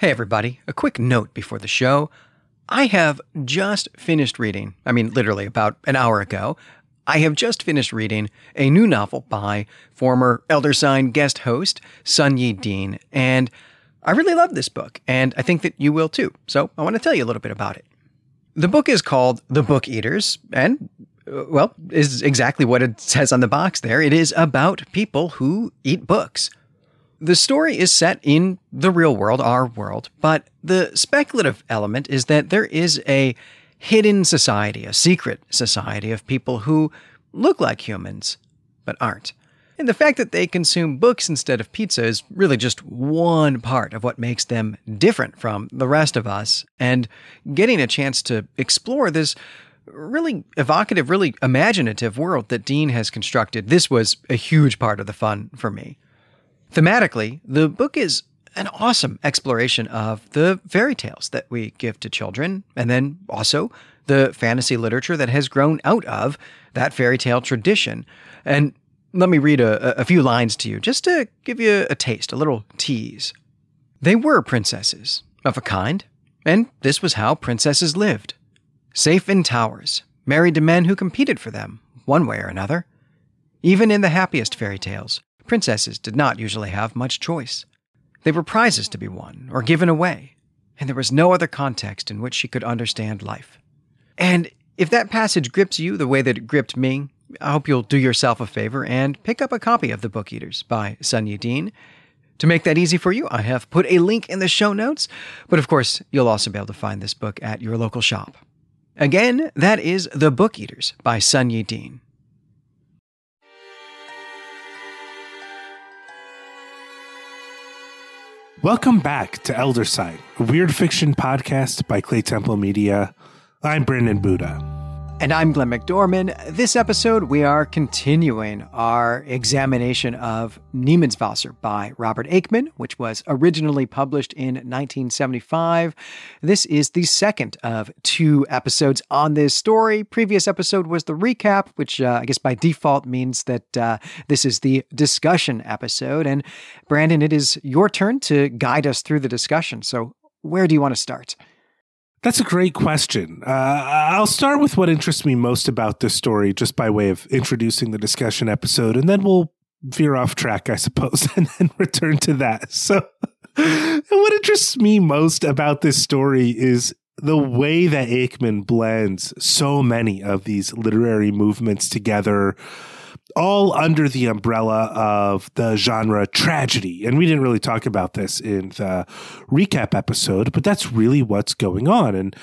Hey, everybody, a quick note before the show. I have just finished reading, I mean, literally about an hour ago, I have just finished reading a new novel by former Elder Sign guest host Sunyi Dean, and I really love this book, and I think that you will too. So I want to tell you a little bit about it. The book is called The Book Eaters, and well, is exactly what it says on the box there. It is about people who eat books. The story is set in the real world, our world, but the speculative element is that there is a hidden society, a secret society of people who look like humans, but aren't. And the fact that they consume books instead of pizza is really just one part of what makes them different from the rest of us. And getting a chance to explore this really evocative, really imaginative world that Dean has constructed, this was a huge part of the fun for me. Thematically, the book is an awesome exploration of the fairy tales that we give to children, and then also the fantasy literature that has grown out of that fairy tale tradition. And let me read a, a few lines to you just to give you a taste, a little tease. They were princesses, of a kind, and this was how princesses lived. Safe in towers, married to men who competed for them, one way or another. Even in the happiest fairy tales, princesses did not usually have much choice. They were prizes to be won or given away, and there was no other context in which she could understand life. And if that passage grips you the way that it gripped me, I hope you'll do yourself a favor and pick up a copy of The Book Eaters by Sunyi Dean. To make that easy for you, I have put a link in the show notes, but of course, you'll also be able to find this book at your local shop. Again, that is The Book Eaters by Sun Dean. Welcome back to Elder Sign, a weird fiction podcast by Clay Temple Media. I'm Brandon Buddha. And I'm Glenn McDorman. This episode, we are continuing our examination of Niemandswasser by Robert Aickman, which was originally published in 1975. This is the second of two episodes on this story. Previous episode was the recap, which uh, I guess by default means that uh, this is the discussion episode. And Brandon, it is your turn to guide us through the discussion. So, where do you want to start? That's a great question. Uh, I'll start with what interests me most about this story, just by way of introducing the discussion episode, and then we'll veer off track, I suppose, and then return to that. So, what interests me most about this story is the way that Aickman blends so many of these literary movements together all under the umbrella of the genre tragedy. And we didn't really talk about this in the recap episode, but that's really what's going on. And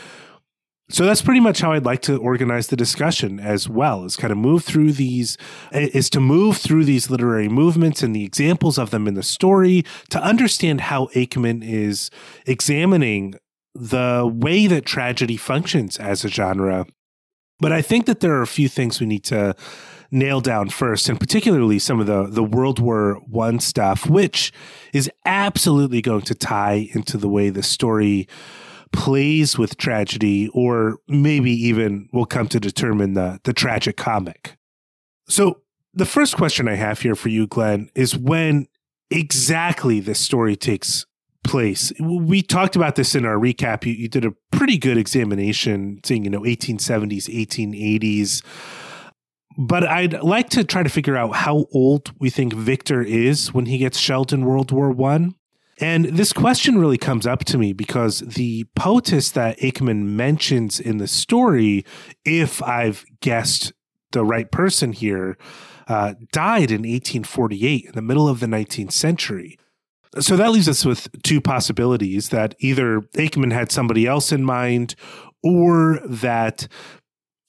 so that's pretty much how I'd like to organize the discussion as well, is kind of move through these, is to move through these literary movements and the examples of them in the story to understand how Aickman is examining the way that tragedy functions as a genre. But I think that there are a few things we need to nail down first, and particularly some of the the World War One stuff, which is absolutely going to tie into the way the story plays with tragedy, or maybe even will come to determine the the tragic comic. So the first question I have here for you, Glenn, is when exactly this story takes place. We talked about this in our recap. You, you, did a pretty good examination, saying, you know, 1870s, 1880s. But I'd like to try to figure out how old we think Victor is when he gets shelled in World War One. And this question really comes up to me because the poetess that Aickman mentions in the story, if I've guessed the right person here, uh, died in 1848 in the middle of the 19th century. So that leaves us with two possibilities that either Aickman had somebody else in mind or that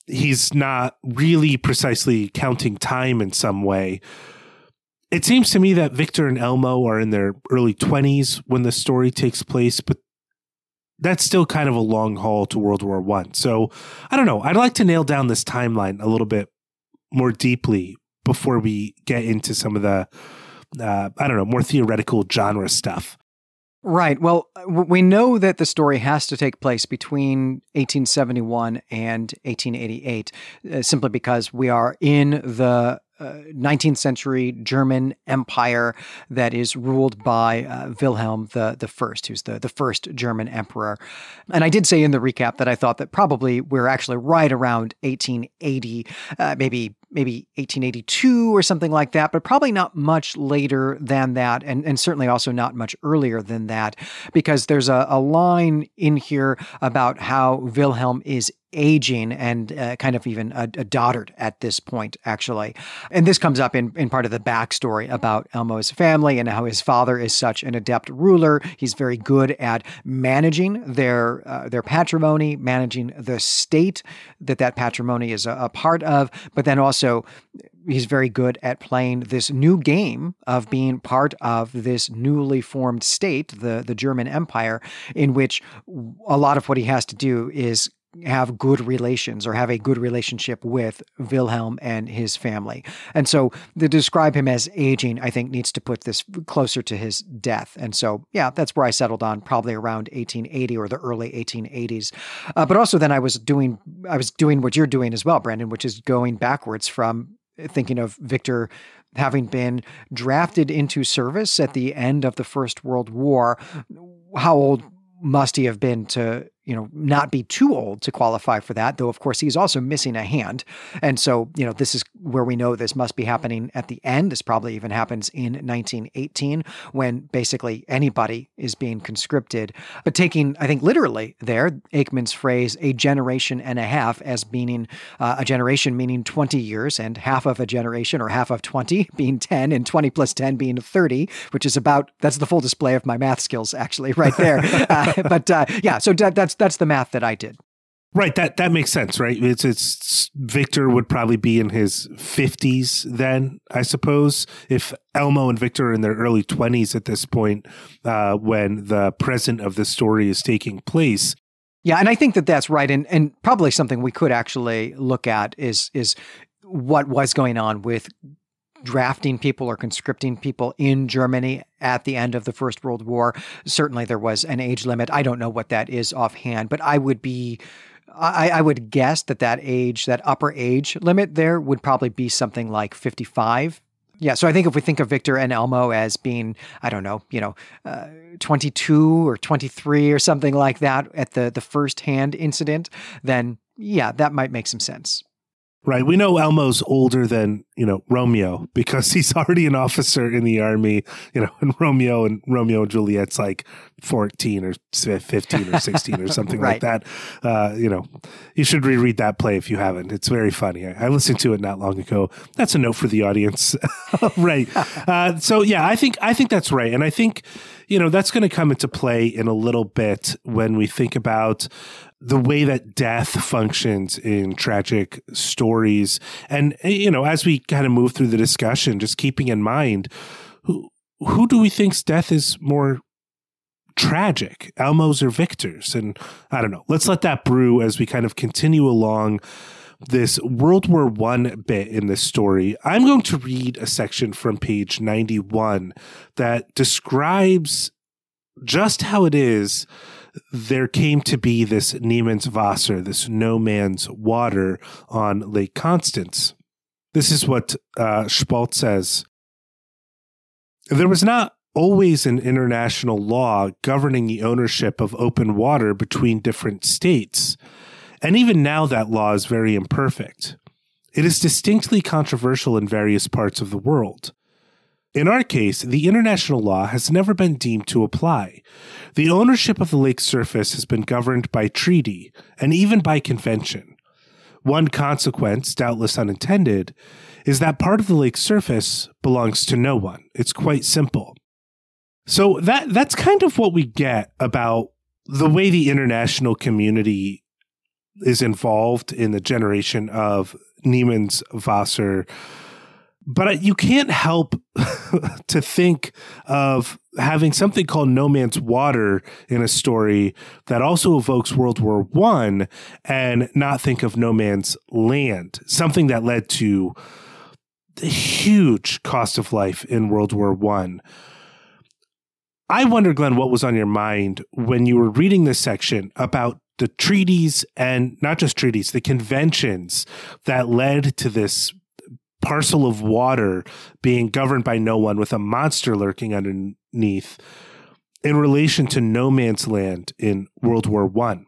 he's not really precisely counting time in some way. It seems to me that Victor and Elmo are in their early 20s when the story takes place, but that's still kind of a long haul to World War One. So I don't know. I'd like to nail down this timeline a little bit more deeply before we get into some of the uh, I don't know more theoretical genre stuff. Right. Well, we know that the story has to take place between 1871 and 1888, uh, simply because we are in the uh, 19th century German empire that is ruled by uh, Wilhelm the, the First, who's the, the first German emperor. And I did say in the recap that I thought that probably we're actually right around 1880, uh, maybe maybe 1882 or something like that, but probably not much later than that, and, and certainly also not much earlier than that, because there's a, a line in here about how Wilhelm is aging and uh, kind of even a, a dotard at this point, actually. And this comes up in, in part of the backstory about Elmo's family and how his father is such an adept ruler. He's very good at managing their uh, their patrimony, managing the state that that patrimony is a, a part of, but then also he's very good at playing this new game of mm-hmm. being part of this newly formed state, the the German Empire, in which a lot of what he has to do is have good relations or have a good relationship with Wilhelm and his family. And so to describe him as aging, I think needs to put this closer to his death. And so, yeah, that's where I settled on probably around 1880 or the early 1880s. Uh, but also then I was doing I was doing what you're doing as well, Brandon, which is going backwards from thinking of Victor having been drafted into service at the end of the First World War. How old must he have been to you know, not be too old to qualify for that, though, of course, he's also missing a hand. And so, you know, this is where we know this must be happening at the end. This probably even happens in 1918 when basically anybody is being conscripted. But taking, I think, literally there, Aickman's phrase, a generation and a half, as meaning uh, a generation meaning 20 years, and half of a generation or half of 20 being 10, and 20 plus 10 being 30, which is about, that's the full display of my math skills, actually, right there. uh, but uh, yeah, so that's that's the math that I did. Right, that that makes sense, right? It's it's Victor would probably be in his 50s then, I suppose, if Elmo and Victor are in their early 20s at this point uh, when the present of the story is taking place. Yeah, and I think that that's right and and probably something we could actually look at is is what was going on with drafting people or conscripting people in Germany at the end of the First World War. Certainly there was an age limit. I don't know what that is offhand, but I would be. I, I would guess that that age, that upper age limit there would probably be something like 55, yeah, so I think if we think of Victor and Elmo as being, I don't know, you know, uh, 22 or 23 or something like that at the the first hand incident, then yeah, that might make some sense. Right. We know Elmo's older than, you know, Romeo because he's already an officer in the army, you know, and Romeo and Romeo and Juliet's like 14 or 15 or 16 or something right. like that. Uh, you know, you should reread that play if you haven't. It's very funny. I, I listened to it not long ago. That's a note for the audience. right. Uh, so yeah, I think, I think that's right. And I think, you know, that's going to come into play in a little bit when we think about the way that death functions in tragic stories. And, eh, you know, as we kind of move through the discussion, just keeping in mind who, who do we think's death is more tragic, Elmo's or Victor's? And I don't know. Let's let that brew as we kind of continue along this World War One bit in this story. I'm going to read a section from page 91 that describes just how it is there came to be this Niemandswasser, this no man's water on Lake Constance. This is what uh, Spalt says. There was not always an international law governing the ownership of open water between different states. And even now, that law is very imperfect. It is distinctly controversial in various parts of the world. In our case, the international law has never been deemed to apply. The ownership of the lake's surface has been governed by treaty and even by convention. One consequence, doubtless unintended, is that part of the lake's surface belongs to no one. It's quite simple. So that that's kind of what we get about the way the international community is involved in the generation of Nieman's Wasser but you can't help to think of having something called no man's water in a story that also evokes world war one and not think of no man's land something that led to the huge cost of life in world war one. I wonder glenn what was on your mind when you were reading this section about the treaties and not just treaties the conventions that led to this parcel of water being governed by no one with a monster lurking underneath in relation to no man's land in World War One.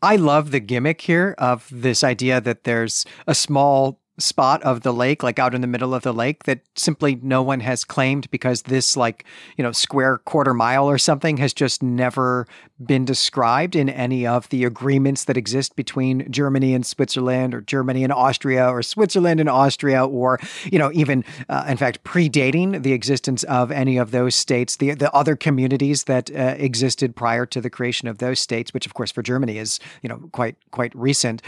I love the gimmick here of this idea that there's a small spot of the lake, like out in the middle of the lake, that simply no one has claimed because this, like, you know, square quarter mile or something has just never been described in any of the agreements that exist between Germany and Switzerland or Germany and Austria or Switzerland and Austria or, you know, even, uh, in fact, predating the existence of any of those states, the, the other communities that uh, existed prior to the creation of those states, which, of course, for Germany is, you know, quite, quite recent.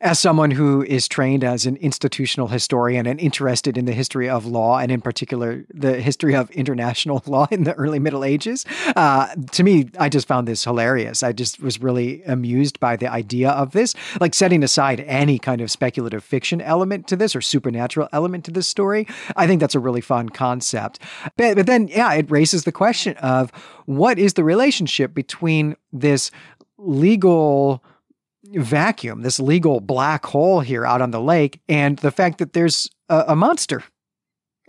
As someone who is trained as an institutional historian and interested in the history of law, and in particular the history of international law in the early Middle Ages. Uh, to me, I just found this hilarious. I just was really amused by the idea of this, like setting aside any kind of speculative fiction element to this or supernatural element to this story. I think that's a really fun concept. But, but then, yeah, it raises the question of what is the relationship between this legal vacuum, this legal black hole here out on the lake, and the fact that there's a, a monster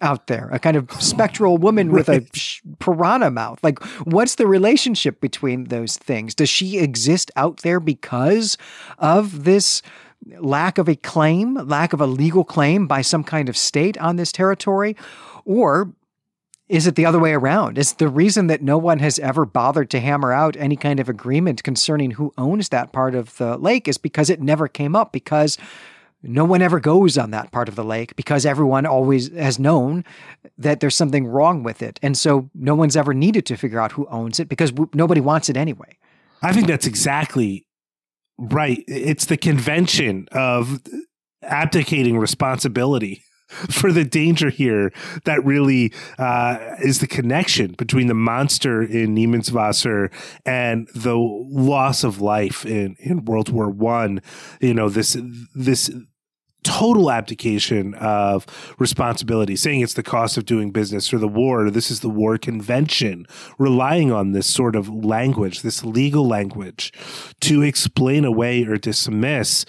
out there, a kind of spectral woman right. with a piranha mouth. Like, what's the relationship between those things? Does she exist out there because of this? Lack of a claim, lack of a legal claim by some kind of state on this territory? Or is it the other way around? Is the reason that no one has ever bothered to hammer out any kind of agreement concerning who owns that part of the lake is because it never came up, because no one ever goes on that part of the lake, because everyone always has known that there's something wrong with it. And so no one's ever needed to figure out who owns it because nobody wants it anyway. I think that's exactly right. It's the convention of abdicating responsibility for the danger here that really uh, is the connection between the monster in Niemandswasser and the loss of life in, in World War One. You know this this total abdication of responsibility, saying it's the cost of doing business or the war. This is the war convention, relying on this sort of language, this legal language, to explain away or dismiss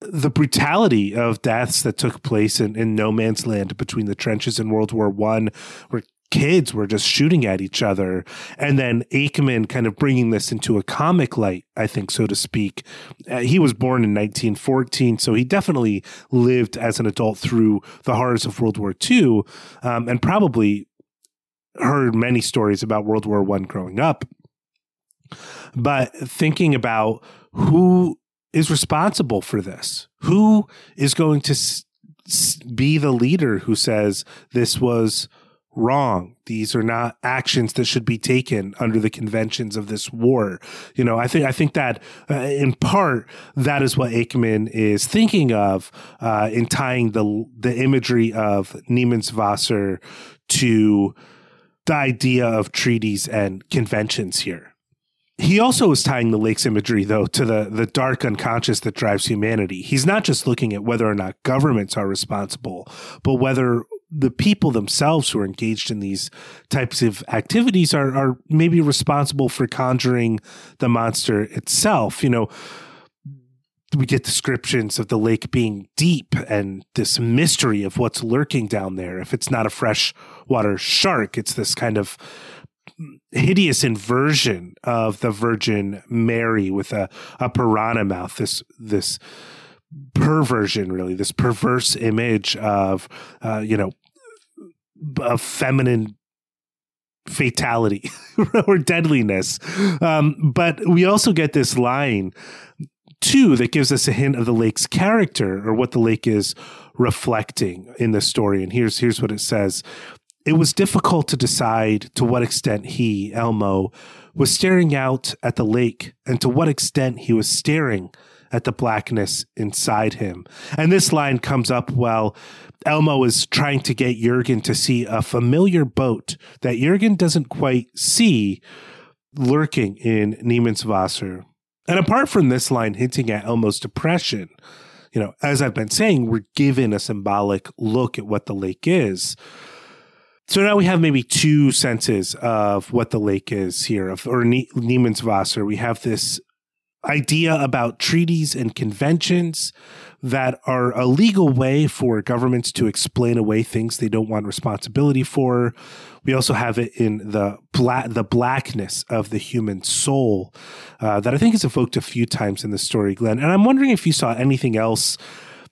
the brutality of deaths that took place in, in no man's land between the trenches in World War One, where kids were just shooting at each other, and then Aickman kind of bringing this into a comic light, I think, so to speak. Uh, he was born in 1914, so he definitely lived as an adult through the horrors of World War II, um, and probably heard many stories about World War One growing up. But thinking about who is responsible for this? Who is going to be the leader who says this was wrong? These are not actions that should be taken under the conventions of this war. You know, I think I think that uh, in part that is what Aickman is thinking of uh, in tying the the imagery of Niemandswasser to the idea of treaties and conventions here. He also is tying the lake's imagery, though, to the, the dark unconscious that drives humanity. He's not just looking at whether or not governments are responsible, but whether the people themselves who are engaged in these types of activities are, are maybe responsible for conjuring the monster itself. You know, we get descriptions of the lake being deep and this mystery of what's lurking down there. If it's not a freshwater shark, it's this kind of hideous inversion of the Virgin Mary with a, a piranha mouth, this this perversion, really, this perverse image of uh, you know of feminine fatality or deadliness. Um, but we also get this line too that gives us a hint of the lake's character or what the lake is reflecting in the story. And here's here's what it says. It was difficult to decide to what extent he, Elmo, was staring out at the lake and to what extent he was staring at the blackness inside him. And this line comes up while Elmo is trying to get Jurgen to see a familiar boat that Jurgen doesn't quite see lurking in Niemandswasser. And apart from this line hinting at Elmo's depression, you know, as I've been saying, we're given a symbolic look at what the lake is. So now we have maybe two senses of what the lake is here, of or Niemandswasser. We have this idea about treaties and conventions that are a legal way for governments to explain away things they don't want responsibility for. We also have it in the black, the blackness of the human soul uh, that I think is evoked a few times in the story, Glenn. And I'm wondering if you saw anything else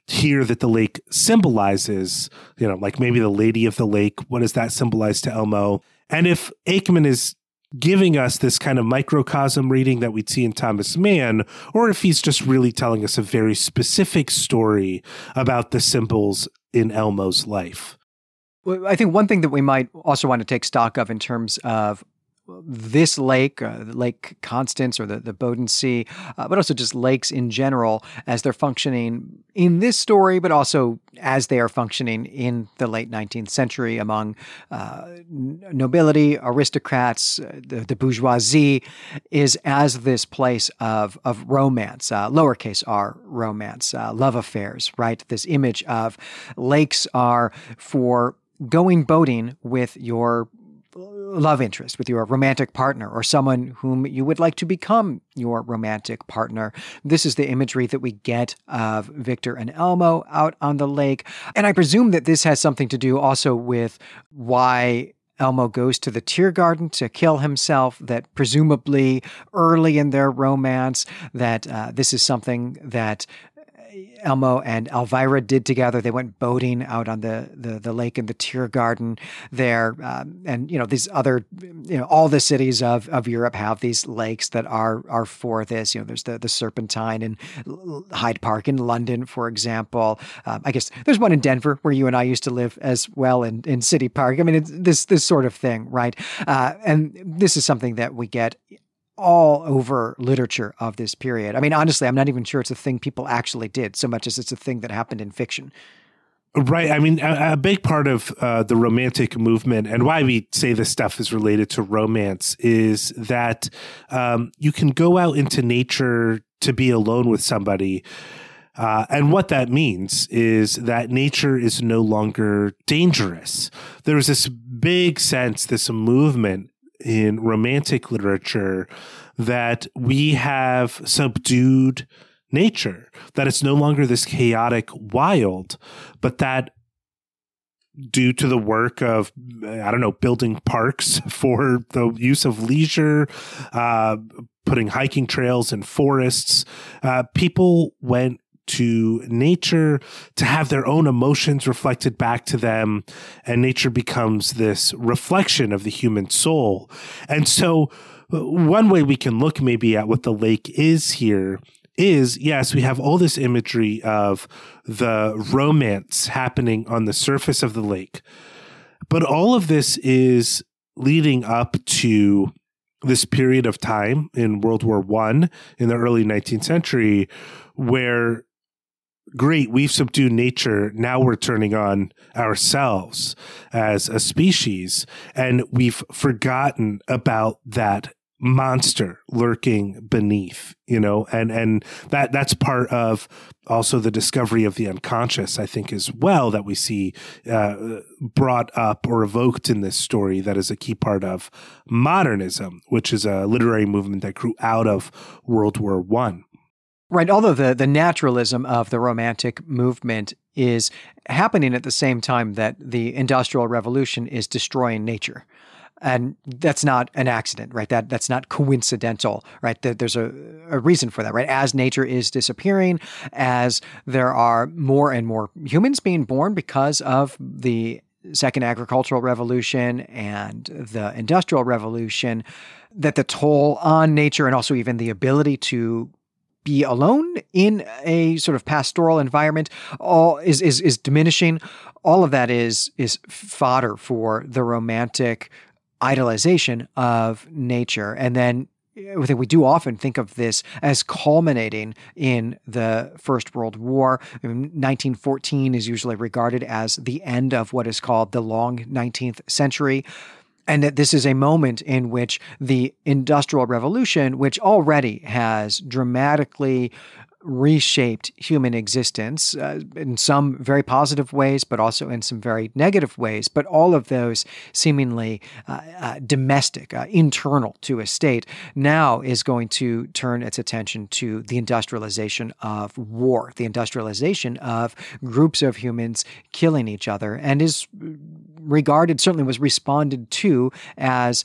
here that the lake symbolizes, you know, like maybe the lady of the lake. What does that symbolize to Elmo? And if Aickman is giving us this kind of microcosm reading that we'd see in Thomas Mann, or if he's just really telling us a very specific story about the symbols in Elmo's life. I think one thing that we might also want to take stock of in terms of this lake, uh, Lake Constance or the, the Bodensee, uh, but also just lakes in general as they're functioning in this story, but also as they are functioning in the late 19th century among uh, nobility, aristocrats, uh, the, the, bourgeoisie, is as this place of, of romance, uh, lowercase r romance, uh, love affairs, right? This image of lakes are for going boating with your love interest, with your romantic partner, or someone whom you would like to become your romantic partner. This is the imagery that we get of Victor and Elmo out on the lake. And I presume that this has something to do also with why Elmo goes to the Tiergarten to kill himself, that presumably early in their romance, that uh, this is something that Elmo and Elvira did together. They went boating out on the the, the lake in the Tiergarten there, um, and you know these other, you know, all the cities of, of Europe have these lakes that are are for this. You know, there's the the Serpentine in Hyde Park in London, for example. Um, I guess there's one in Denver where you and I used to live as well in in City Park. I mean, it's this this sort of thing, right? Uh, and this is something that we get all over literature of this period. I mean, honestly, I'm not even sure it's a thing people actually did so much as it's a thing that happened in fiction. Right. I mean, a, a big part of uh, the romantic movement and why we say this stuff is related to romance is that um, you can go out into nature to be alone with somebody. Uh, and what that means is that nature is no longer dangerous. There's this big sense, this movement in romantic literature that we have subdued nature, that it's no longer this chaotic wild, but that due to the work of I don't know building parks for the use of leisure, uh, putting hiking trails in forests, uh, people went to nature to have their own emotions reflected back to them. And nature becomes this reflection of the human soul. And so, uh, one way we can look maybe at what the lake is here is yes, we have all this imagery of the romance happening on the surface of the lake. But all of this is leading up to this period of time in World War One in the early 19th century where great, we've subdued nature. Now we're turning on ourselves as a species. And we've forgotten about that monster lurking beneath you know and and that that's part of also the discovery of the unconscious i think as well that we see uh, brought up or evoked in this story that is a key part of modernism which is a literary movement that grew out of world war one Right. Although the, the naturalism of the Romantic movement is happening at the same time that the Industrial Revolution is destroying nature. And that's not an accident, right? That that's not coincidental, right? There's a, a reason for that, right? As nature is disappearing, as there are more and more humans being born because of the second agricultural revolution and the industrial revolution, that the toll on nature and also even the ability to be alone in a sort of pastoral environment all is is is diminishing. All of that is is fodder for the romantic idolization of nature. And then I think we do often think of this as culminating in the First World War. 1914 is usually regarded as the end of what is called the long 19th century and that this is a moment in which the Industrial Revolution, which already has dramatically reshaped human existence uh, in some very positive ways, but also in some very negative ways. But all of those seemingly uh, uh, domestic, uh, internal to a state, now is going to turn its attention to the industrialization of war, the industrialization of groups of humans killing each other, and is regarded, certainly was responded to as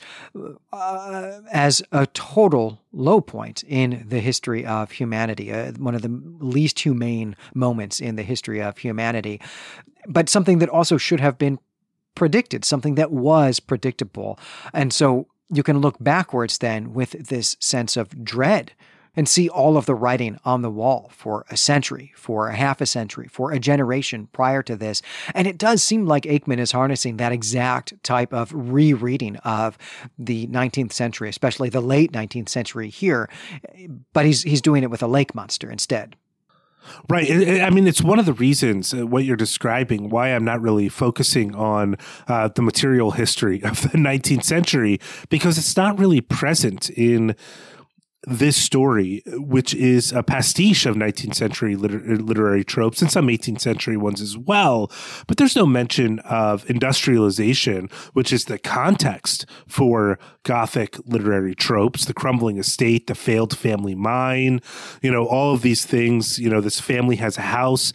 uh, as a total low point in the history of humanity, uh, one of the least humane moments in the history of humanity, but something that also should have been predicted, something that was predictable. And so you can look backwards then with this sense of dread and see all of the writing on the wall for a century, for a half a century, for a generation prior to this. And it does seem like Aickman is harnessing that exact type of rereading of the 19th century, especially the late 19th century here. But he's he's doing it with a lake monster instead. Right. I mean, it's one of the reasons uh, what you're describing why I'm not really focusing on uh, the material history of the 19th century because it's not really present in this story, which is a pastiche of 19th century liter- literary tropes and some 18th century ones as well. But there's no mention of industrialization, which is the context for Gothic literary tropes, the crumbling estate, the failed family mine, you know, all of these things. You know, this family has a house.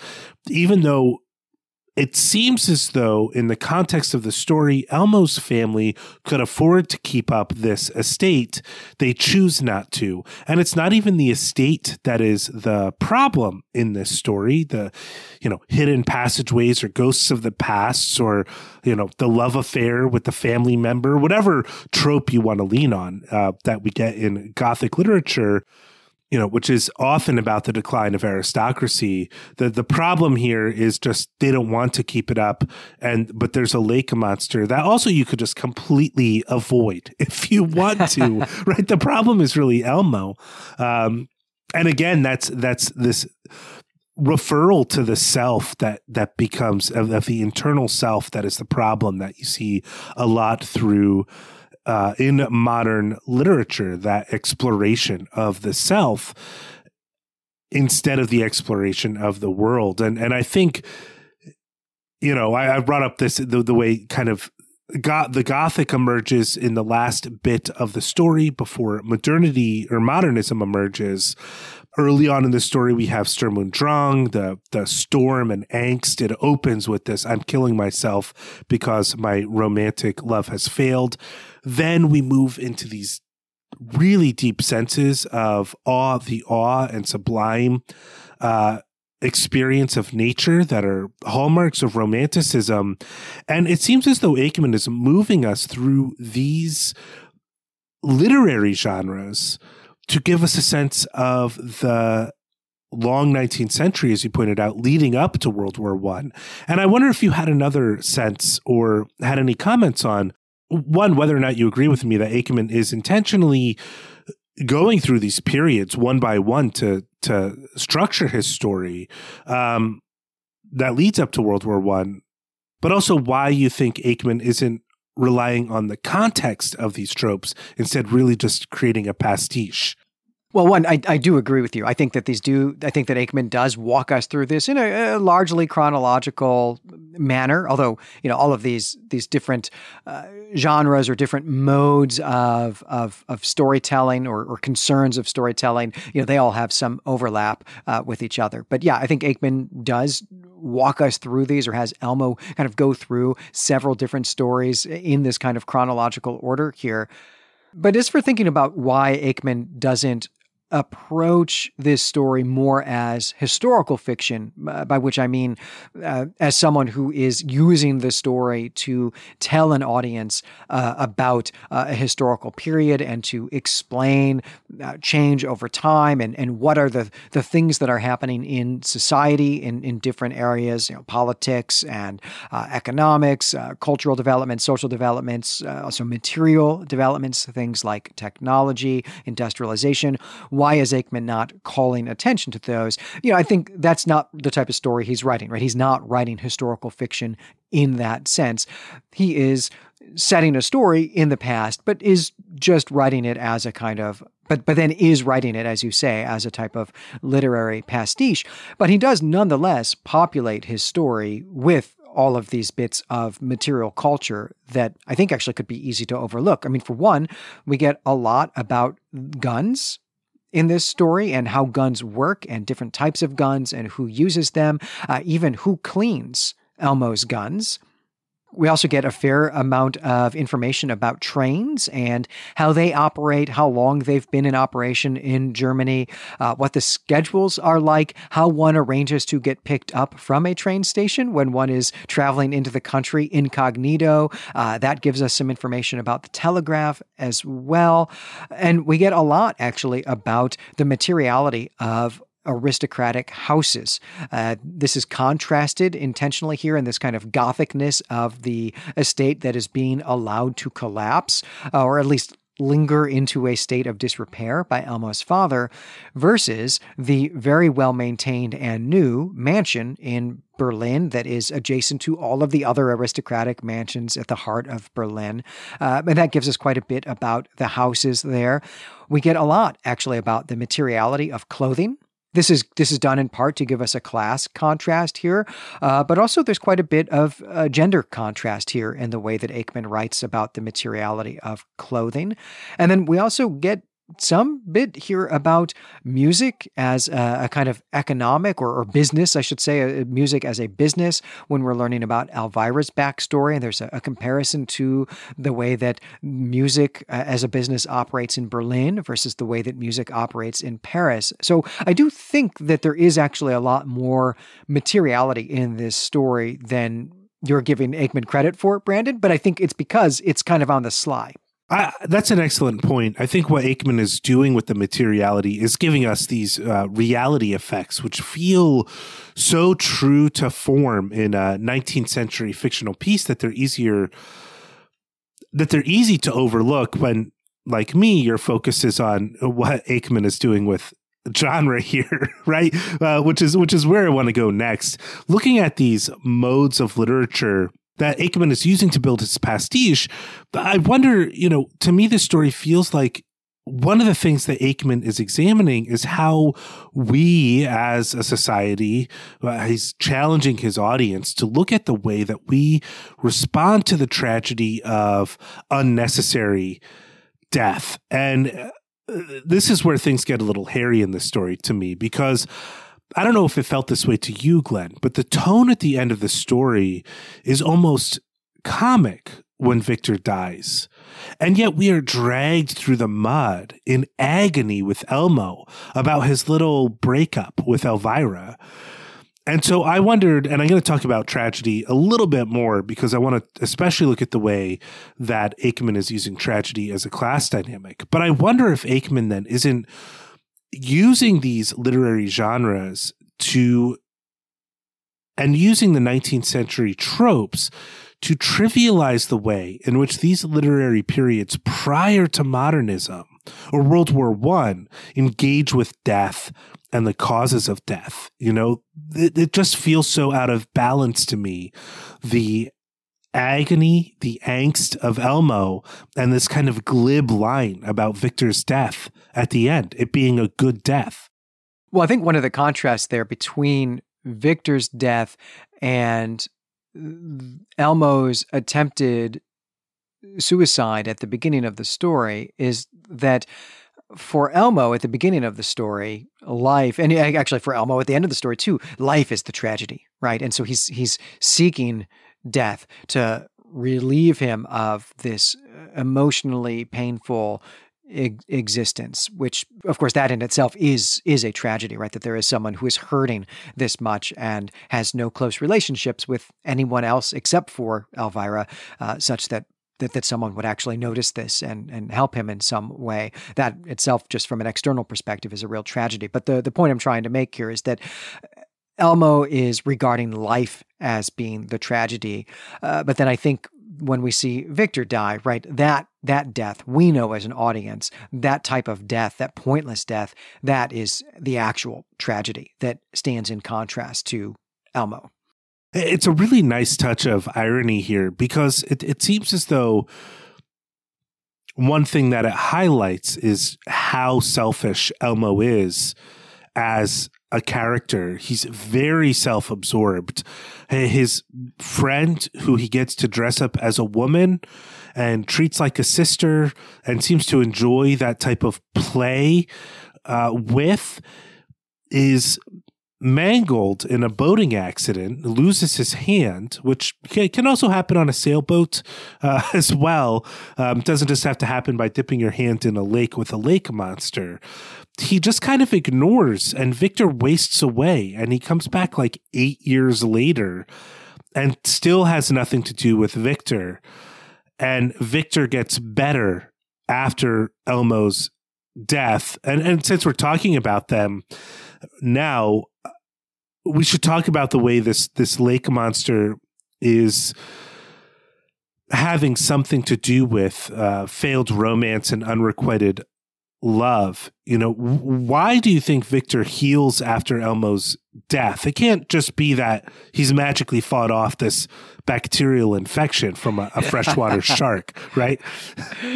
Even though it seems as though, in the context of the story, Elmo's family could afford to keep up this estate. They choose not to. And it's not even the estate that is the problem in this story. The, you know, hidden passageways or ghosts of the past or, you know, the love affair with the family member, whatever trope you want to lean on uh, that we get in Gothic literature you know, which is often about the decline of aristocracy. The the problem here is just they don't want to keep it up, and but there's a lake monster that also you could just completely avoid if you want to. right? The problem is really Elmo, um, and again, that's that's this referral to the self that that becomes of, of the internal self that is the problem that you see a lot through uh, in modern literature, that exploration of the self instead of the exploration of the world. And and I think, you know, I, I brought up this the, the way kind of got the gothic emerges in the last bit of the story before modernity or modernism emerges early on in the story, we have Sturm und Drang, the the storm and angst. It opens with this: "I'm killing myself because my romantic love has failed." Then we move into these really deep senses of awe, the awe and sublime uh, experience of nature that are hallmarks of romanticism, and it seems as though Aickman is moving us through these literary genres to give us a sense of the long 19th century, as you pointed out, leading up to World War One. And I wonder if you had another sense or had any comments on one, whether or not you agree with me that Aickman is intentionally going through these periods one by one to to structure his story um, that leads up to World War One, but also why you think Aickman isn't relying on the context of these tropes, instead, really just creating a pastiche. Well, one, I, I do agree with you. I think that these do, I think that Aickman does walk us through this in a, a largely chronological manner. Although, you know, all of these these different uh, genres or different modes of of, of storytelling or, or, concerns of storytelling, you know, they all have some overlap uh, with each other. But yeah, I think Aickman does walk us through these or has Elmo kind of go through several different stories in this kind of chronological order here. But as for thinking about why Aickman doesn't approach this story more as historical fiction, uh, by which I mean uh, as someone who is using the story to tell an audience uh, about uh, a historical period and to explain uh, change over time and, and what are the, the things that are happening in society in, in different areas, you know, politics and economics, cultural development, social developments, also material developments, things like technology, industrialization why is Aickman not calling attention to those? You know, I think that's not the type of story he's writing, right? He's not writing historical fiction in that sense. He is setting a story in the past, but is just writing it as a kind of but but then is writing it, as you say, as a type of literary pastiche. But he does nonetheless populate his story with all of these bits of material culture that I think actually could be easy to overlook. I mean, for one, we get a lot about guns in this story and how guns work and different types of guns and who uses them, uh, even who cleans Elmo's guns. We also get a fair amount of information about trains and how they operate, how long they've been in operation in Germany, uh, what the schedules are like, how one arranges to get picked up from a train station when one is traveling into the country incognito. Uh, that gives us some information about the telegraph as well. And we get a lot, actually, about the materiality of aristocratic houses. Uh, this is contrasted intentionally here in this kind of gothicness of the estate that is being allowed to collapse, uh, or at least linger into a state of disrepair by Elmo's father, versus the very well maintained and new mansion in Berlin that is adjacent to all of the other aristocratic mansions at the heart of Berlin. Uh, and that gives us quite a bit about the houses there. We get a lot, actually, about the materiality of clothing. This is this is done in part to give us a class contrast here, uh, but also there's quite a bit of uh, gender contrast here in the way that Aickman writes about the materiality of clothing, and then we also get some bit here about music as a, a kind of economic or, or, business, I should say, a, music as a business when we're learning about Elvira's backstory. And there's a, a comparison to the way that music uh, as a business operates in Berlin versus the way that music operates in Paris. So I do think that there is actually a lot more materiality in this story than you're giving Aickman credit for, Brandon. But I think it's because it's kind of on the sly. I, that's an excellent point. I think what Aickman is doing with the materiality is giving us these uh, reality effects, which feel so true to form in a 19th century fictional piece that they're easier that they're easy to overlook when, like me, your focus is on what Aickman is doing with genre here, right? Uh, which is which is where I want to go next. Looking at these modes of literature that Aickman is using to build his pastiche. I wonder, you know, to me, this story feels like one of the things that Aickman is examining is how we as a society, uh, he's challenging his audience to look at the way that we respond to the tragedy of unnecessary death. And uh, this is where things get a little hairy in this story to me because I don't know if it felt this way to you, Glenn, but the tone at the end of the story is almost comic when Victor dies. And yet we are dragged through the mud in agony with Elmo about his little breakup with Elvira. And so I wondered, and I'm going to talk about tragedy a little bit more because I want to especially look at the way that Aickman is using tragedy as a class dynamic. But I wonder if Aickman then isn't using these literary genres to and using the 19th century tropes to trivialize the way in which these literary periods prior to modernism or World War One engage with death and the causes of death. You know, it, it just feels so out of balance to me. The agony, the angst of Elmo, and this kind of glib line about Victor's death at the end, it being a good death. Well, I think one of the contrasts there between Victor's death and Elmo's attempted suicide at the beginning of the story is that for Elmo at the beginning of the story, life, and actually for Elmo at the end of the story too, life is the tragedy, right? And so he's he's seeking death to relieve him of this uh, emotionally painful existence which of course that in itself is is a tragedy right that there is someone who is hurting this much and has no close relationships with anyone else except for elvira uh, such that that, that someone would actually notice this and, and help him in some way. That itself, just from an external perspective, is a real tragedy. But the, the point I'm trying to make here is that Elmo is regarding life as being the tragedy. Uh, but then I think when we see Victor die, right, that that death we know as an audience, that type of death, that pointless death, that is the actual tragedy that stands in contrast to Elmo. It's a really nice touch of irony here because it, it seems as though one thing that it highlights is how selfish Elmo is as a character. He's very self absorbed. His friend, who he gets to dress up as a woman and treats like a sister and seems to enjoy that type of play uh, with, is mangled in a boating accident, loses his hand, which can also happen on a sailboat uh, as well. Um, doesn't just have to happen by dipping your hand in a lake with a lake monster. He just kind of ignores, and Victor wastes away, and he comes back like eight years later and still has nothing to do with Victor. And Victor gets better after Elmo's death. And, and since we're talking about them now, we should talk about the way this this lake monster is having something to do with uh, failed romance and unrequited love. You know, why do you think Victor heals after Elmo's death? It can't just be that he's magically fought off this bacterial infection from a, a freshwater shark, right?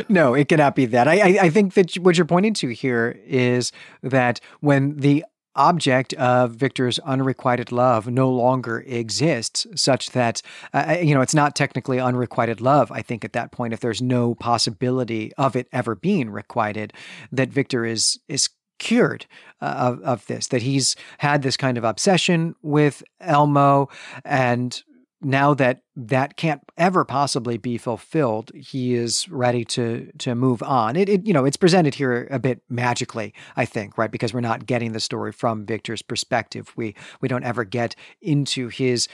No, it cannot be that. I, I, I think that what you're pointing to here is that when the object of Victor's unrequited love no longer exists, such that, uh, uh, you know, it's not technically unrequited love, I think, at that point, if there's no possibility of it ever being requited, that Victor is, is cured uh, of, of this, that he's had this kind of obsession with Elmo and now that that can't ever possibly be fulfilled, he is ready to to move on. It, it, you know it's presented here a bit magically, I think, right? Because we're not getting the story from Victor's perspective. We we don't ever get into his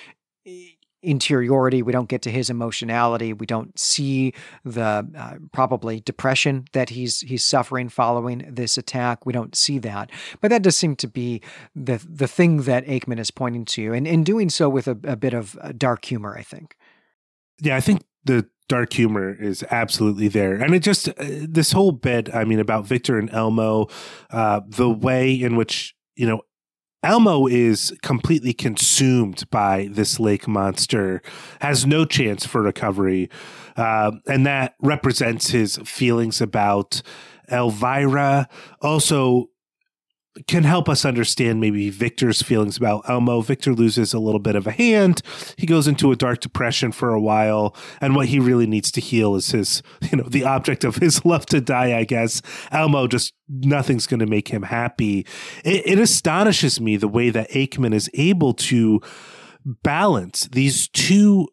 interiority. We don't get to his emotionality. We don't see the uh, probably depression that he's he's suffering following this attack. We don't see that, but that does seem to be the the thing that Aickman is pointing to, and in doing so with a, a bit of uh, dark humor, I think. Yeah, I think the dark humor is absolutely there. And it just, uh, this whole bit, I mean, about Victor and Elmo, uh, the way in which, you know, Elmo is completely consumed by this lake monster, has no chance for recovery. Uh, and that represents his feelings about Elvira. Also, can help us understand maybe Victor's feelings about Elmo. Victor loses a little bit of a hand. He goes into a dark depression for a while. And what he really needs to heal is his, you know, the object of his love to die, I guess. Elmo just, nothing's going to make him happy. It, it astonishes me the way that Aickman is able to balance these two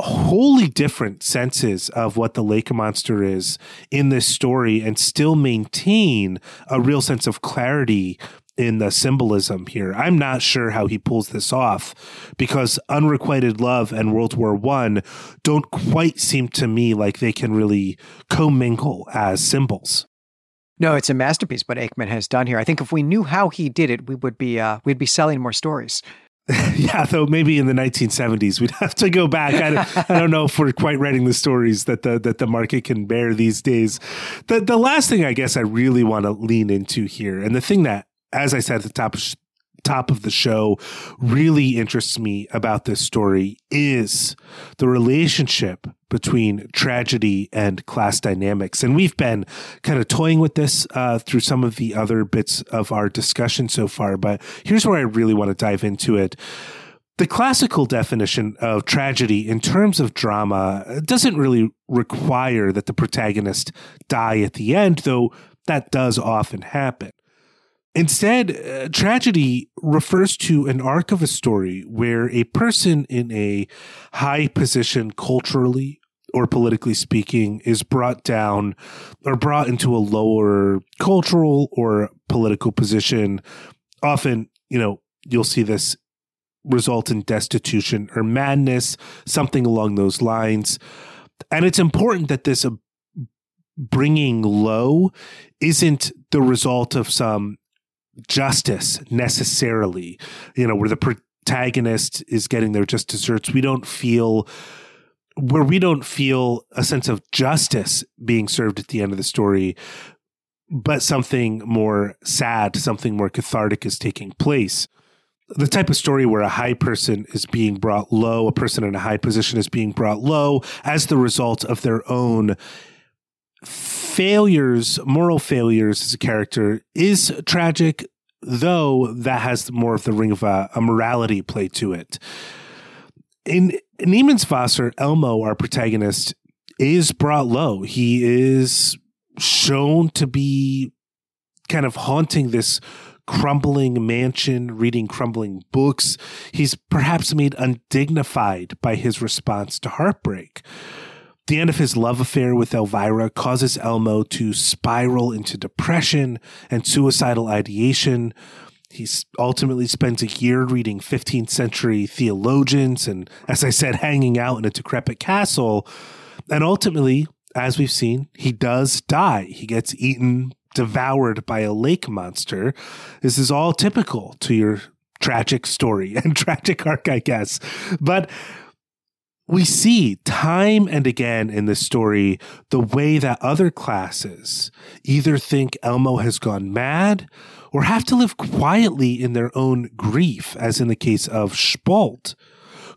wholly different senses of what the lake monster is in this story and still maintain a real sense of clarity in the symbolism here. I'm not sure how he pulls this off because unrequited love and World War One don't quite seem to me like they can really commingle as symbols. No, it's a masterpiece what Aickman has done here. I think if we knew how he did it, we would be uh, we'd be selling more stories. yeah, though maybe in the 1970s we'd have to go back. I don't, I don't, know if we're quite writing the stories that the that the market can bear these days. The the last thing I guess I really want to lean into here, and the thing that, as I said at the top top of the show really interests me about this story is the relationship between tragedy and class dynamics. And we've been kind of toying with this uh, through some of the other bits of our discussion so far. But here's where I really want to dive into it. The classical definition of tragedy in terms of drama doesn't really require that the protagonist die at the end, though that does often happen. Instead, uh, tragedy refers to an arc of a story where a person in a high position culturally or politically speaking is brought down or brought into a lower cultural or political position. Often, you know, you'll see this result in destitution or madness, something along those lines. And it's important that this uh, bringing low isn't the result of some justice necessarily, you know, where the protagonist is getting their just desserts. We don't feel where we don't feel a sense of justice being served at the end of the story, but something more sad, something more cathartic is taking place. the type of story where a high person is being brought low, a person in a high position is being brought low as the result of their own failures, moral failures as a character is tragic, though that has more of the ring of a, a morality play to it. In Niemandswasser, Elmo, our protagonist, is brought low. He is shown to be kind of haunting this crumbling mansion, reading crumbling books. He's perhaps made undignified by his response to heartbreak. The end of his love affair with Elvira causes Elmo to spiral into depression and suicidal ideation. He ultimately spends a year reading 15th century theologians and, as I said, hanging out in a decrepit castle. And ultimately, as we've seen, he does die. He gets eaten devoured by a lake monster. This is all typical to your tragic story and tragic arc, I guess. But we see time and again in this story the way that other classes either think Elmo has gone mad or have to live quietly in their own grief, as in the case of Spalt,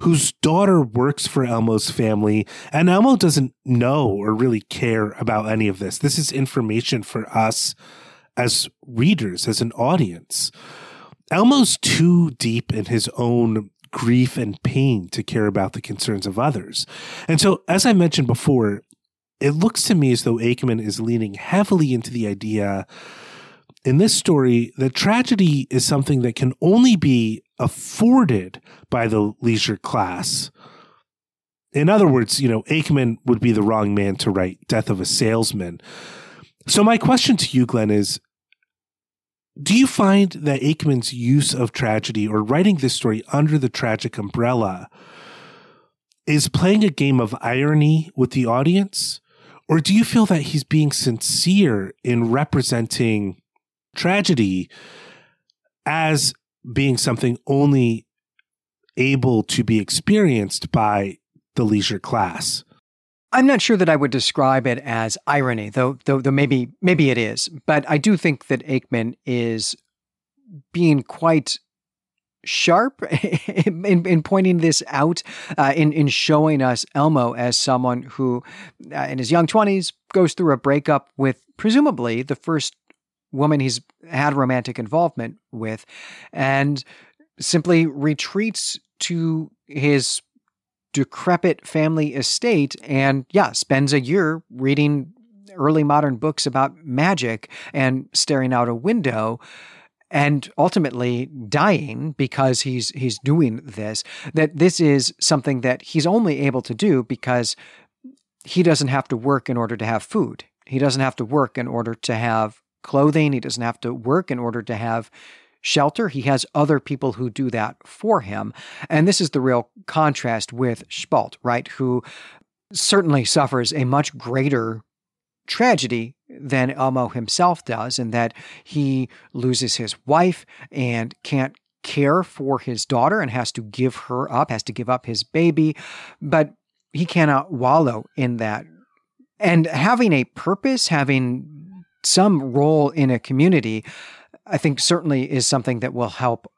whose daughter works for Elmo's family, and Elmo doesn't know or really care about any of this. This is information for us as readers, as an audience. Elmo's too deep in his own grief and pain to care about the concerns of others. And so, as I mentioned before, it looks to me as though Aickman is leaning heavily into the idea in this story that tragedy is something that can only be afforded by the leisure class. In other words, you know, Aickman would be the wrong man to write Death of a Salesman. So, my question to you, Glenn, is Do you find that Aickman's use of tragedy or writing this story under the tragic umbrella is playing a game of irony with the audience? Or do you feel that he's being sincere in representing tragedy as being something only able to be experienced by the leisure class. I'm not sure that I would describe it as irony, though, though, though maybe, maybe it is. But I do think that Aickman is being quite sharp in, in pointing this out, uh, in in showing us Elmo as someone who, uh, in his young twenties, goes through a breakup with presumably the first woman he's had romantic involvement with, and simply retreats to his decrepit family estate and, yeah, spends a year reading early modern books about magic and staring out a window and ultimately dying because he's he's doing this that this is something that he's only able to do because he doesn't have to work in order to have food. He doesn't have to work in order to have clothing. He doesn't have to work in order to have shelter. He has other people who do that for him. And this is the real contrast with Spalt, right? Who certainly suffers a much greater tragedy than Elmo himself does, in that he loses his wife and can't care for his daughter and has to give her up, has to give up his baby. But he cannot wallow in that. And having a purpose, having some role in a community, I think certainly is something that will help.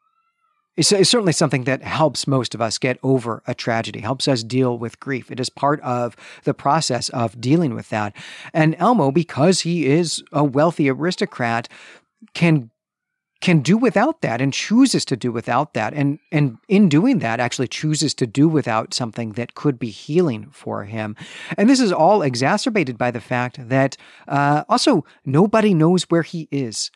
It's, certainly something that helps most of us get over a tragedy, helps us deal with grief. It is part of the process of dealing with that. And Elmo, because he is a wealthy aristocrat, can can do without that and chooses to do without that and and in doing that actually chooses to do without something that could be healing for him and this is all exacerbated by the fact that uh, also nobody knows where he is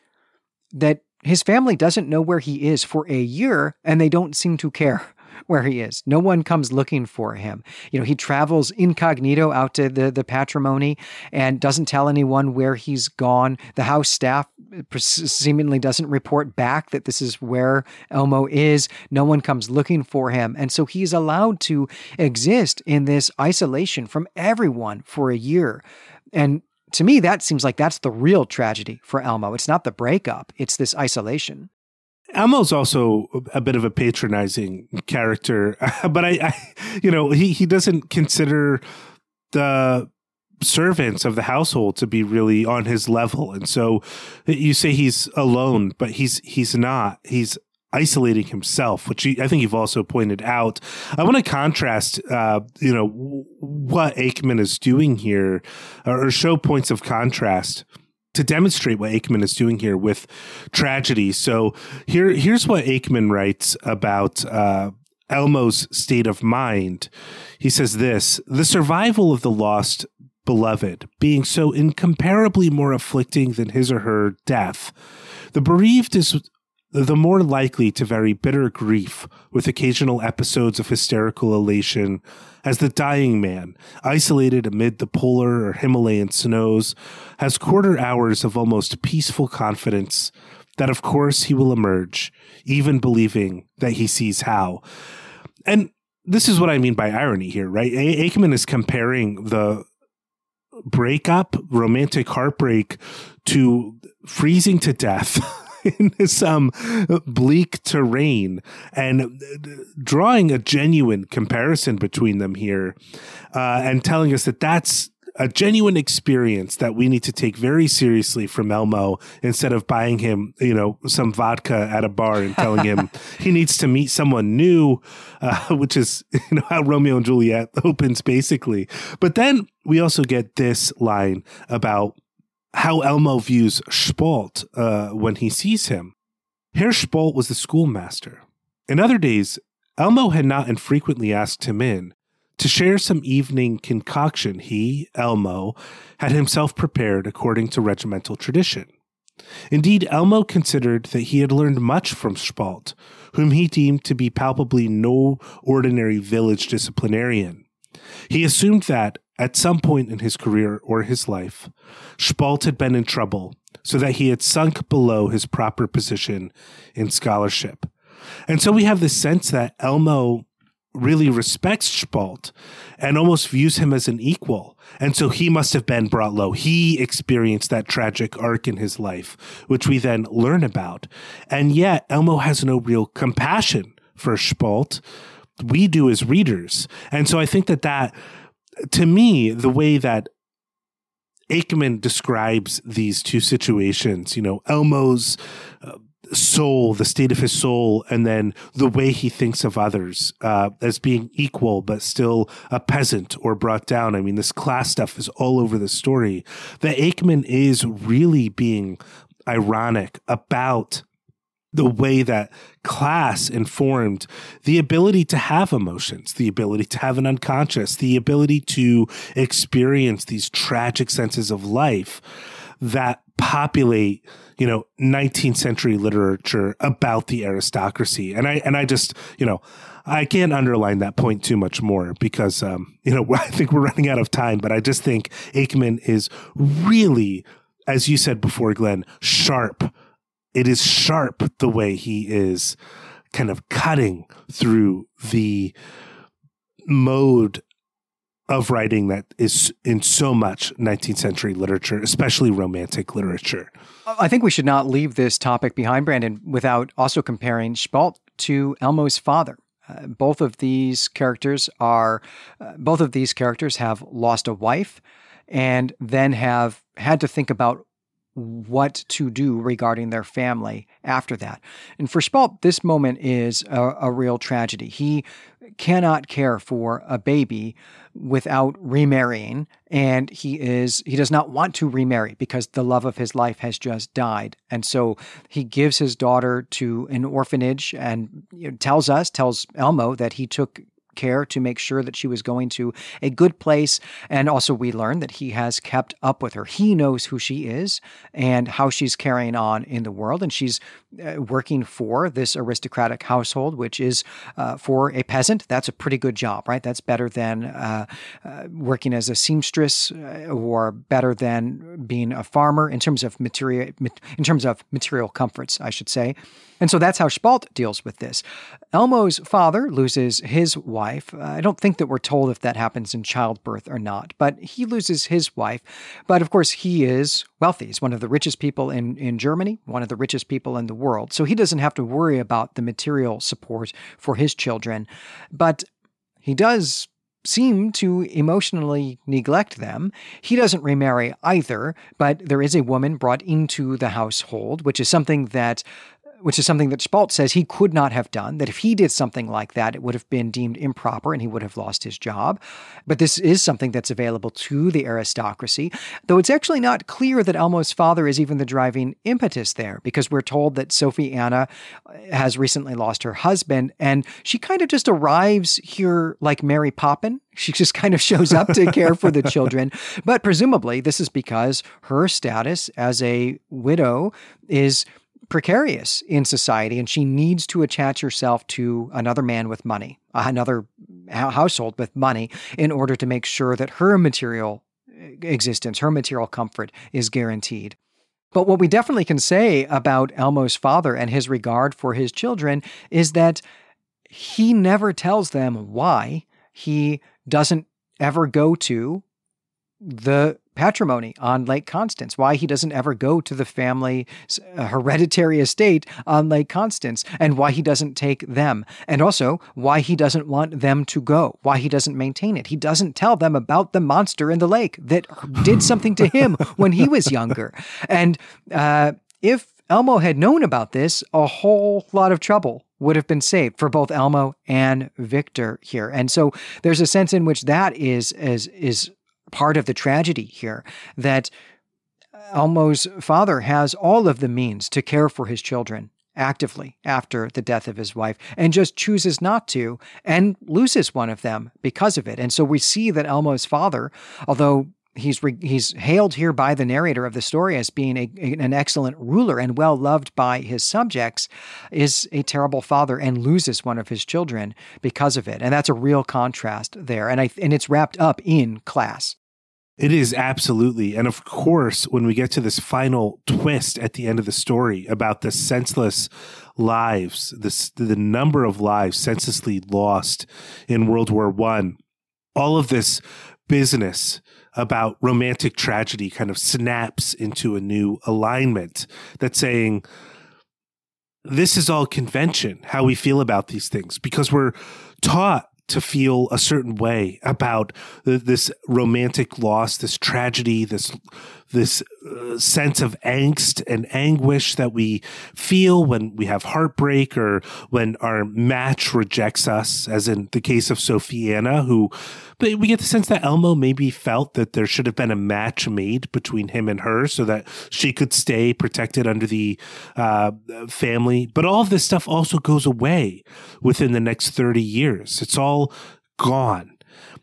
that his family doesn't know where he is for a year and they don't seem to care where he is. No one comes looking for him. You know, he travels incognito out to the, the patrimony and doesn't tell anyone where he's gone. The house staff seemingly doesn't report back that this is where Elmo is. No one comes looking for him. And so he's allowed to exist in this isolation from everyone for a year. And to me, that seems like that's the real tragedy for Elmo. It's not the breakup, it's this isolation. Elmo's also a bit of a patronizing character, but I, I, you know, he, he doesn't consider the servants of the household to be really on his level. And so you say he's alone, but he's he's not. He's isolating himself, which I think you've also pointed out. I want to contrast, uh, you know, what Aickman is doing here, or show points of contrast to demonstrate what Aickman is doing here with tragedy. So here, here's what Aickman writes about uh, Elmo's state of mind. He says this: the survival of the lost beloved being so incomparably more afflicting than his or her death. The bereaved is the more likely to vary bitter grief with occasional episodes of hysterical elation as the dying man, isolated amid the polar or Himalayan snows, has quarter hours of almost peaceful confidence that of course he will emerge, even believing that he sees how. And this is what I mean by irony here, right? A- Aickman is comparing the breakup, romantic heartbreak to freezing to death. in some bleak terrain and drawing a genuine comparison between them here uh, and telling us that that's a genuine experience that we need to take very seriously from Elmo instead of buying him, you know, some vodka at a bar and telling him he needs to meet someone new, uh, which is, you know, how Romeo and Juliet opens basically. But then we also get this line about how Elmo views Spalt uh, when he sees him. Herr Spalt was the schoolmaster. In other days, Elmo had not infrequently asked him in, to share some evening concoction he, Elmo, had himself prepared according to regimental tradition. Indeed, Elmo considered that he had learned much from Spalt, whom he deemed to be palpably no ordinary village disciplinarian. He assumed that, at some point in his career or his life, Spalt had been in trouble, so that he had sunk below his proper position in scholarship. And so we have the sense that Elmo really respects Spalt and almost views him as an equal. And so he must have been brought low. He experienced that tragic arc in his life, which we then learn about. And yet Elmo has no real compassion for Spalt. We do as readers. And so I think that that, to me, the way that Aickman describes these two situations, you know, Elmo's uh, soul, the state of his soul, and then the way he thinks of others uh, as being equal, but still a peasant or brought down. I mean, this class stuff is all over the story. That Aickman is really being ironic about the way that class informed the ability to have emotions, the ability to have an unconscious, the ability to experience these tragic senses of life that populate you know 19th century literature about the aristocracy. And i and i just you know i can't underline that point too much more because um you know i think we're running out of time but i just think aickman is really as you said before glenn sharp it is sharp the way he is kind of cutting through the mode of writing that is in so much 19th century literature, especially romantic literature. I think we should not leave this topic behind, Brandon, without also comparing Spalt to Elmo's father. Uh, both of these characters are, uh, both of these characters have lost a wife and then have had to think about what to do regarding their family after that. And for Spalt, this moment is a, a real tragedy. He cannot care for a baby without remarrying and he is he does not want to remarry because the love of his life has just died and so he gives his daughter to an orphanage and tells us tells elmo that he took care to make sure that she was going to a good place. And also, we learn that he has kept up with her. He knows who she is and how she's carrying on in the world. And she's uh, working for this aristocratic household, which is uh, for a peasant. That's a pretty good job, right? That's better than uh, uh working as a seamstress uh, or better than being a farmer in terms of material, in terms of material comforts, I should say. And so that's how Spalt deals with this. Elmo's father loses his wife. Uh, I don't think that we're told if that happens in childbirth or not, but he loses his wife. But of course, he is wealthy. He's one of the richest people in, in Germany, one of the richest people in the world. So he doesn't have to worry about the material support for his children. But he does seem to emotionally neglect them. He doesn't remarry either, but there is a woman brought into the household, which is something that which is something that Spalt says he could not have done, that if he did something like that, it would have been deemed improper and he would have lost his job. But this is something that's available to the aristocracy, though it's actually not clear that Elmo's father is even the driving impetus there, because we're told that Sophie Anna uh, has recently lost her husband, and she kind of just arrives here like Mary Poppin. She just kind of shows up to care for the children. But presumably, this is because her status as a widow is precarious in society and she needs to attach herself to another man with money, another household with money, in order to make sure that her material eh, existence, her material comfort is guaranteed. But what we definitely can say about Elmo's father and his regard for his children is that he never tells them why he doesn't ever go to the patrimony on Lake Constance, why he doesn't ever go to the family uh, hereditary estate on Lake Constance, and why he doesn't take them, and also why he doesn't want them to go, why he doesn't maintain it. He doesn't tell them about the monster in the lake that did something to him when he was younger. And uh, if Elmo had known about this, a whole lot of trouble would have been saved for both Elmo and Victor here. And so there's a sense in which that is is is part of the tragedy here that Elmo's father has all of the means to care for his children actively after the death of his wife and just chooses not to and loses one of them because of it. And so we see that Elmo's father, although he's re- he's hailed here by the narrator of the story as being a, an excellent ruler and well loved by his subjects, is a terrible father and loses one of his children because of it. And that's a real contrast there. And I and it's wrapped up in class. It is absolutely. And of course, when we get to this final twist at the end of the story about the senseless lives, this, the number of lives senselessly lost in World War One, all of this business about romantic tragedy kind of snaps into a new alignment that's saying, this is all convention, how we feel about these things, because we're taught to feel a certain way about this romantic loss, this tragedy, this this uh, sense of angst and anguish that we feel when we have heartbreak or when our match rejects us, as in the case of Sophiana, who, but we get the sense that Elmo maybe felt that there should have been a match made between him and her so that she could stay protected under the uh, family. But all of this stuff also goes away within the next 30 years. It's all gone.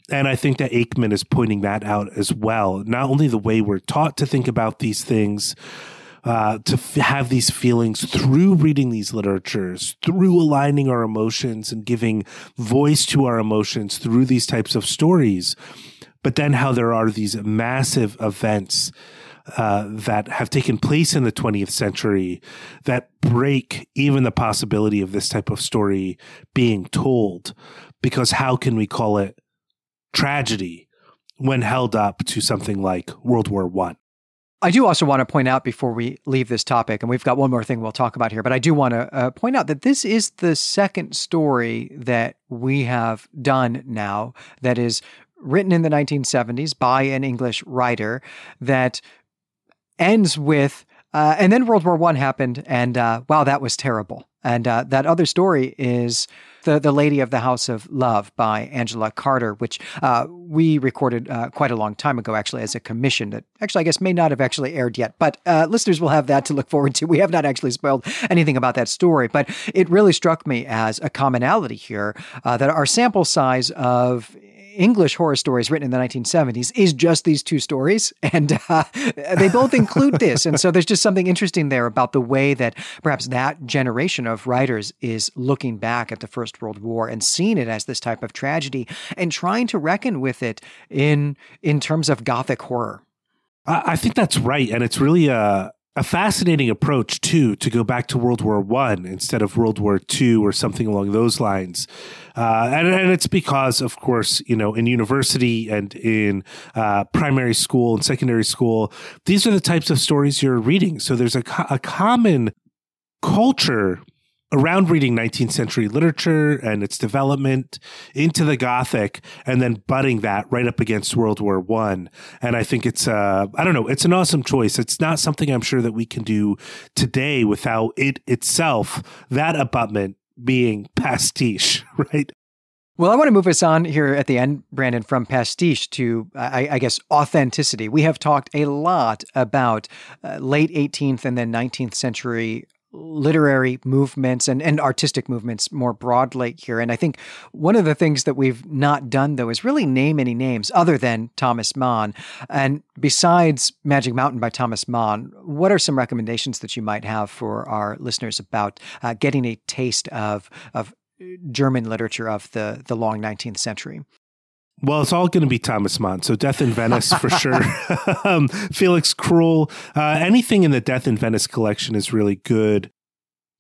And I think that Aickman is pointing that out as well. Not only the way we're taught to think about these things, uh, to f- have these feelings through reading these literatures, through aligning our emotions and giving voice to our emotions through these types of stories, but then how there are these massive events uh, that have taken place in the 20th century that break even the possibility of this type of story being told. Because how can we call it tragedy when held up to something like World War One. I. do also want to point out before we leave this topic, and we've got one more thing we'll talk about here, but I do want to uh, point out that this is the second story that we have done now that is written in the 1970s by an English writer that ends with, uh, and then World War One happened, and uh, wow, that was terrible. And uh, that other story is the the Lady of the House of Love by Angela Carter, which uh, we recorded uh, quite a long time ago, actually, as a commission that actually I guess may not have actually aired yet. But uh, listeners will have that to look forward to. We have not actually spoiled anything about that story, but it really struck me as a commonality here uh, that our sample size of English horror stories written in the 1970s is just these two stories, and uh, they both include this. And so there's just something interesting there about the way that perhaps that generation of writers is looking back at the First World War and seeing it as this type of tragedy and trying to reckon with it in in terms of gothic horror. I think that's right, and it's really a a fascinating approach too to go back to World War One instead of World War Two or something along those lines, uh, and, and, it's because, of course, you know, in university and in uh, primary school and secondary school, these are the types of stories you're reading. So there's a, a common culture around reading 19th century literature and its development into the Gothic, and then butting that right up against World War One. And I think it's, uh, I don't know, it's an awesome choice. It's not something I'm sure that we can do today without it itself, that abutment being pastiche, right? Well, I want to move us on here at the end, Brandon, from pastiche to, I, I guess, authenticity. We have talked a lot about uh, late 18th and then 19th century literary movements and, and artistic movements more broadly here. And I think one of the things that we've not done, though, is really name any names other than Thomas Mann. And besides Magic Mountain by Thomas Mann, what are some recommendations that you might have for our listeners about uh, getting a taste of, of German literature of the, the long 19th century? Well, it's all going to be Thomas Mann. So Death in Venice for sure. um, Felix Krull. Uh, anything in the Death in Venice collection is really good.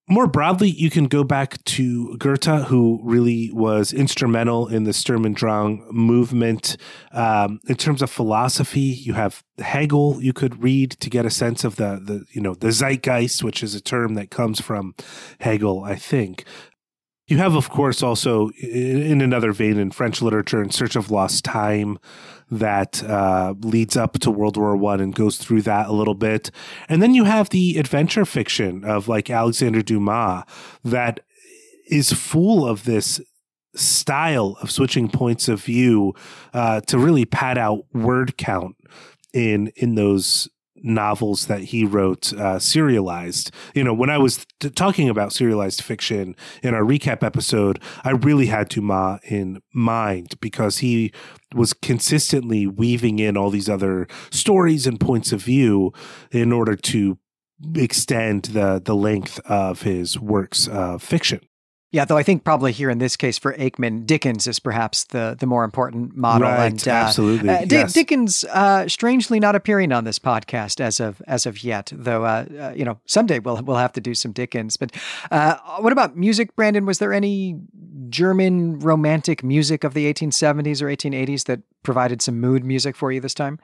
More broadly, you can go back to Goethe, who really was instrumental in the Sturm und Drang movement. Um, in terms of philosophy, you have Hegel you could read to get a sense of the, the you know the zeitgeist, which is a term that comes from Hegel, I think. You have, of course, also in another vein in French literature, In Search of Lost Time, that uh, leads up to World War One and goes through that a little bit, and then you have the adventure fiction of like Alexander Dumas that is full of this style of switching points of view uh, to really pad out word count in in those novels that he wrote uh, serialized. You know, when I was t- talking about serialized fiction in our recap episode, I really had Dumas in mind because he was consistently weaving in all these other stories and points of view in order to extend the the length of his works of fiction. Yeah, though I think probably here in this case for Aickman, Dickens is perhaps the the more important model. Right, and, uh, absolutely. Uh, D- yes. Dickens, uh, strangely not appearing on this podcast as of as of yet. Though, uh, uh, you know, someday we'll we'll have to do some Dickens. But uh, what about music, Brandon? Was there any German romantic music of the 1870s or 1880s that provided some mood music for you this time?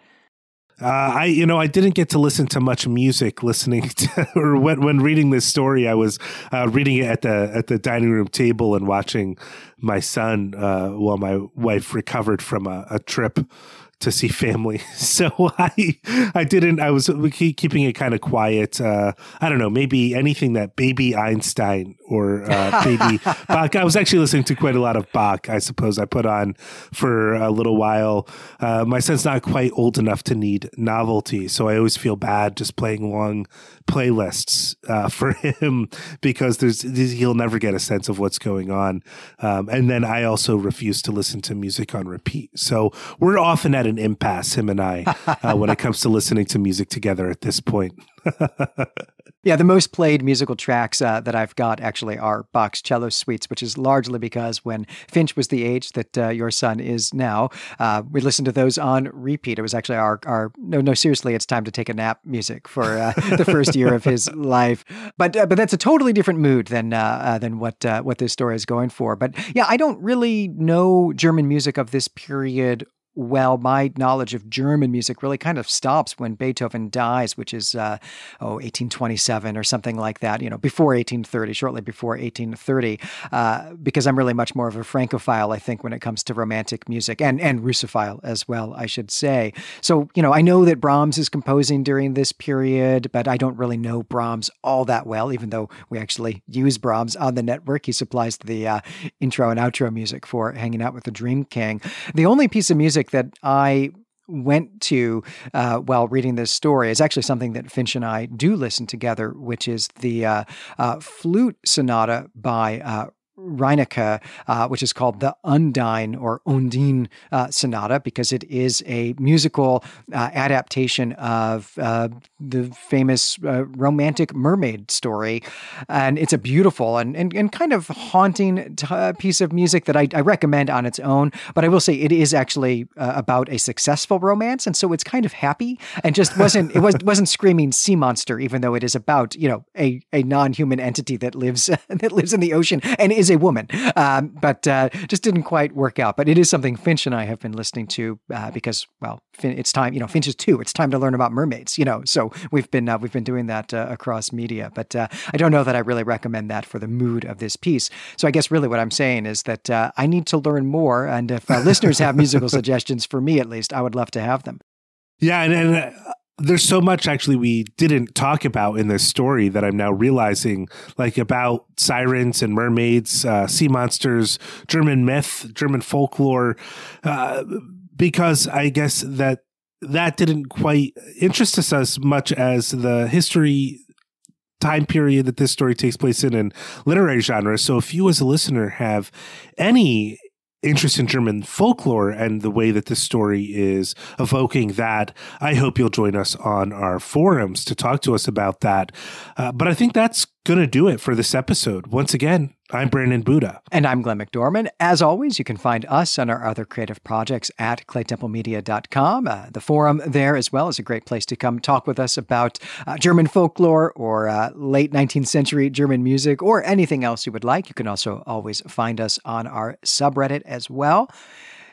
Uh, I, you know, I didn't get to listen to much music listening to, or when, when reading this story, I was uh, reading it at the at the dining room table and watching my son uh, while my wife recovered from a, a trip to see family. So I I didn't I was keeping it kind of quiet. Uh, I don't know, maybe anything that baby Einstein or uh, baby Bach. I was actually listening to quite a lot of Bach. I suppose I put on for a little while. Uh, my son's not quite old enough to need novelty, so I always feel bad just playing long playlists uh, for him because there's he'll never get a sense of what's going on. Um, and then I also refuse to listen to music on repeat. So we're often at an impasse, him and I, uh, when it comes to listening to music together at this point. yeah, the most played musical tracks uh, that I've got actually are Bach's cello suites, which is largely because when Finch was the age that uh, your son is now, uh, we listened to those on repeat. It was actually our our no no seriously, it's time to take a nap music for uh, the first year of his life. But uh, but that's a totally different mood than uh, than what what this story is going for. But yeah, I don't really know German music of this period well, my knowledge of German music really kind of stops when Beethoven dies, which is, uh, oh, 1827 or something like that, you know, before 1830, shortly before 1830, uh, because I'm really much more of a Francophile, I think, when it comes to romantic music and, and Russophile as well, I should say. So, you know, I know that Brahms is composing during this period, but I don't really know Brahms all that well, even though we actually use Brahms on the network. He supplies the uh, intro and outro music for Hanging Out with the Dream King. The only piece of music that I went to uh, while reading this story is actually something that Finch and I do listen together, which is the uh, uh, flute sonata by uh, Reinecke, uh, which is called the Undine or Undine uh, Sonata, because it is a musical uh, adaptation of uh, the famous uh, romantic mermaid story. And it's a beautiful and, and, and kind of haunting t- uh, piece of music that I, I, recommend on its own. But I will say it is actually about a successful romance. And so it's kind of happy and just wasn't, it was, wasn't screaming sea monster, even though it is about, you know, a, a non human entity that lives, that lives in the ocean and is a woman, um, but uh, just didn't quite work out. But it is something Finch and I have been listening to uh, because, well, fin- it's time. You know, Finch is two. It's time to learn about mermaids. You know, so we've been uh, we've been doing that uh, across media. But uh, I don't know that I really recommend that for the mood of this piece. So I guess really what I'm saying is that uh, I need to learn more. And if listeners have musical suggestions for me, at least, I would love to have them. Yeah, and, and there's so much actually we didn't talk about in this story that I'm now realizing, like about sirens and mermaids, uh, sea monsters, German myth, German folklore, uh, because I guess that that didn't quite interest us as much as the history time period that this story takes place in and literary genre. So if you as a listener have any interest in German folklore and the way that this story is evoking that, I hope you'll join us on our forums to talk to us about that. Uh, but I think that's going to do it for this episode. Once again, I'm Brandon Buddha. And I'm Glenn McDorman. As always, you can find us and our other creative projects at claytemplemedia.com. Uh, the forum there as well is a great place to come talk with us about uh, German folklore or uh, late 19th century German music or anything else you would like. You can also always find us on our subreddit as well.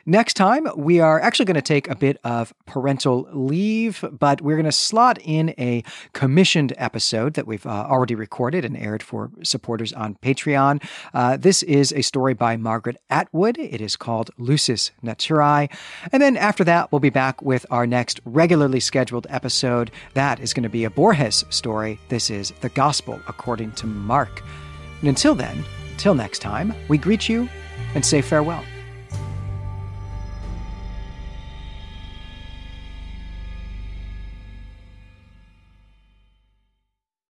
Next time, we are actually going to take a bit of parental leave, but we're going to slot in a commissioned episode that we've uh, already recorded and aired for supporters on Patreon. Uh, this is a story by Margaret Atwood. It is called Lusus Naturae. And then after that, we'll be back with our next regularly scheduled episode. That is going to be a Borges story. This is The Gospel According to Mark. And until then, till next time, we greet you and say farewell.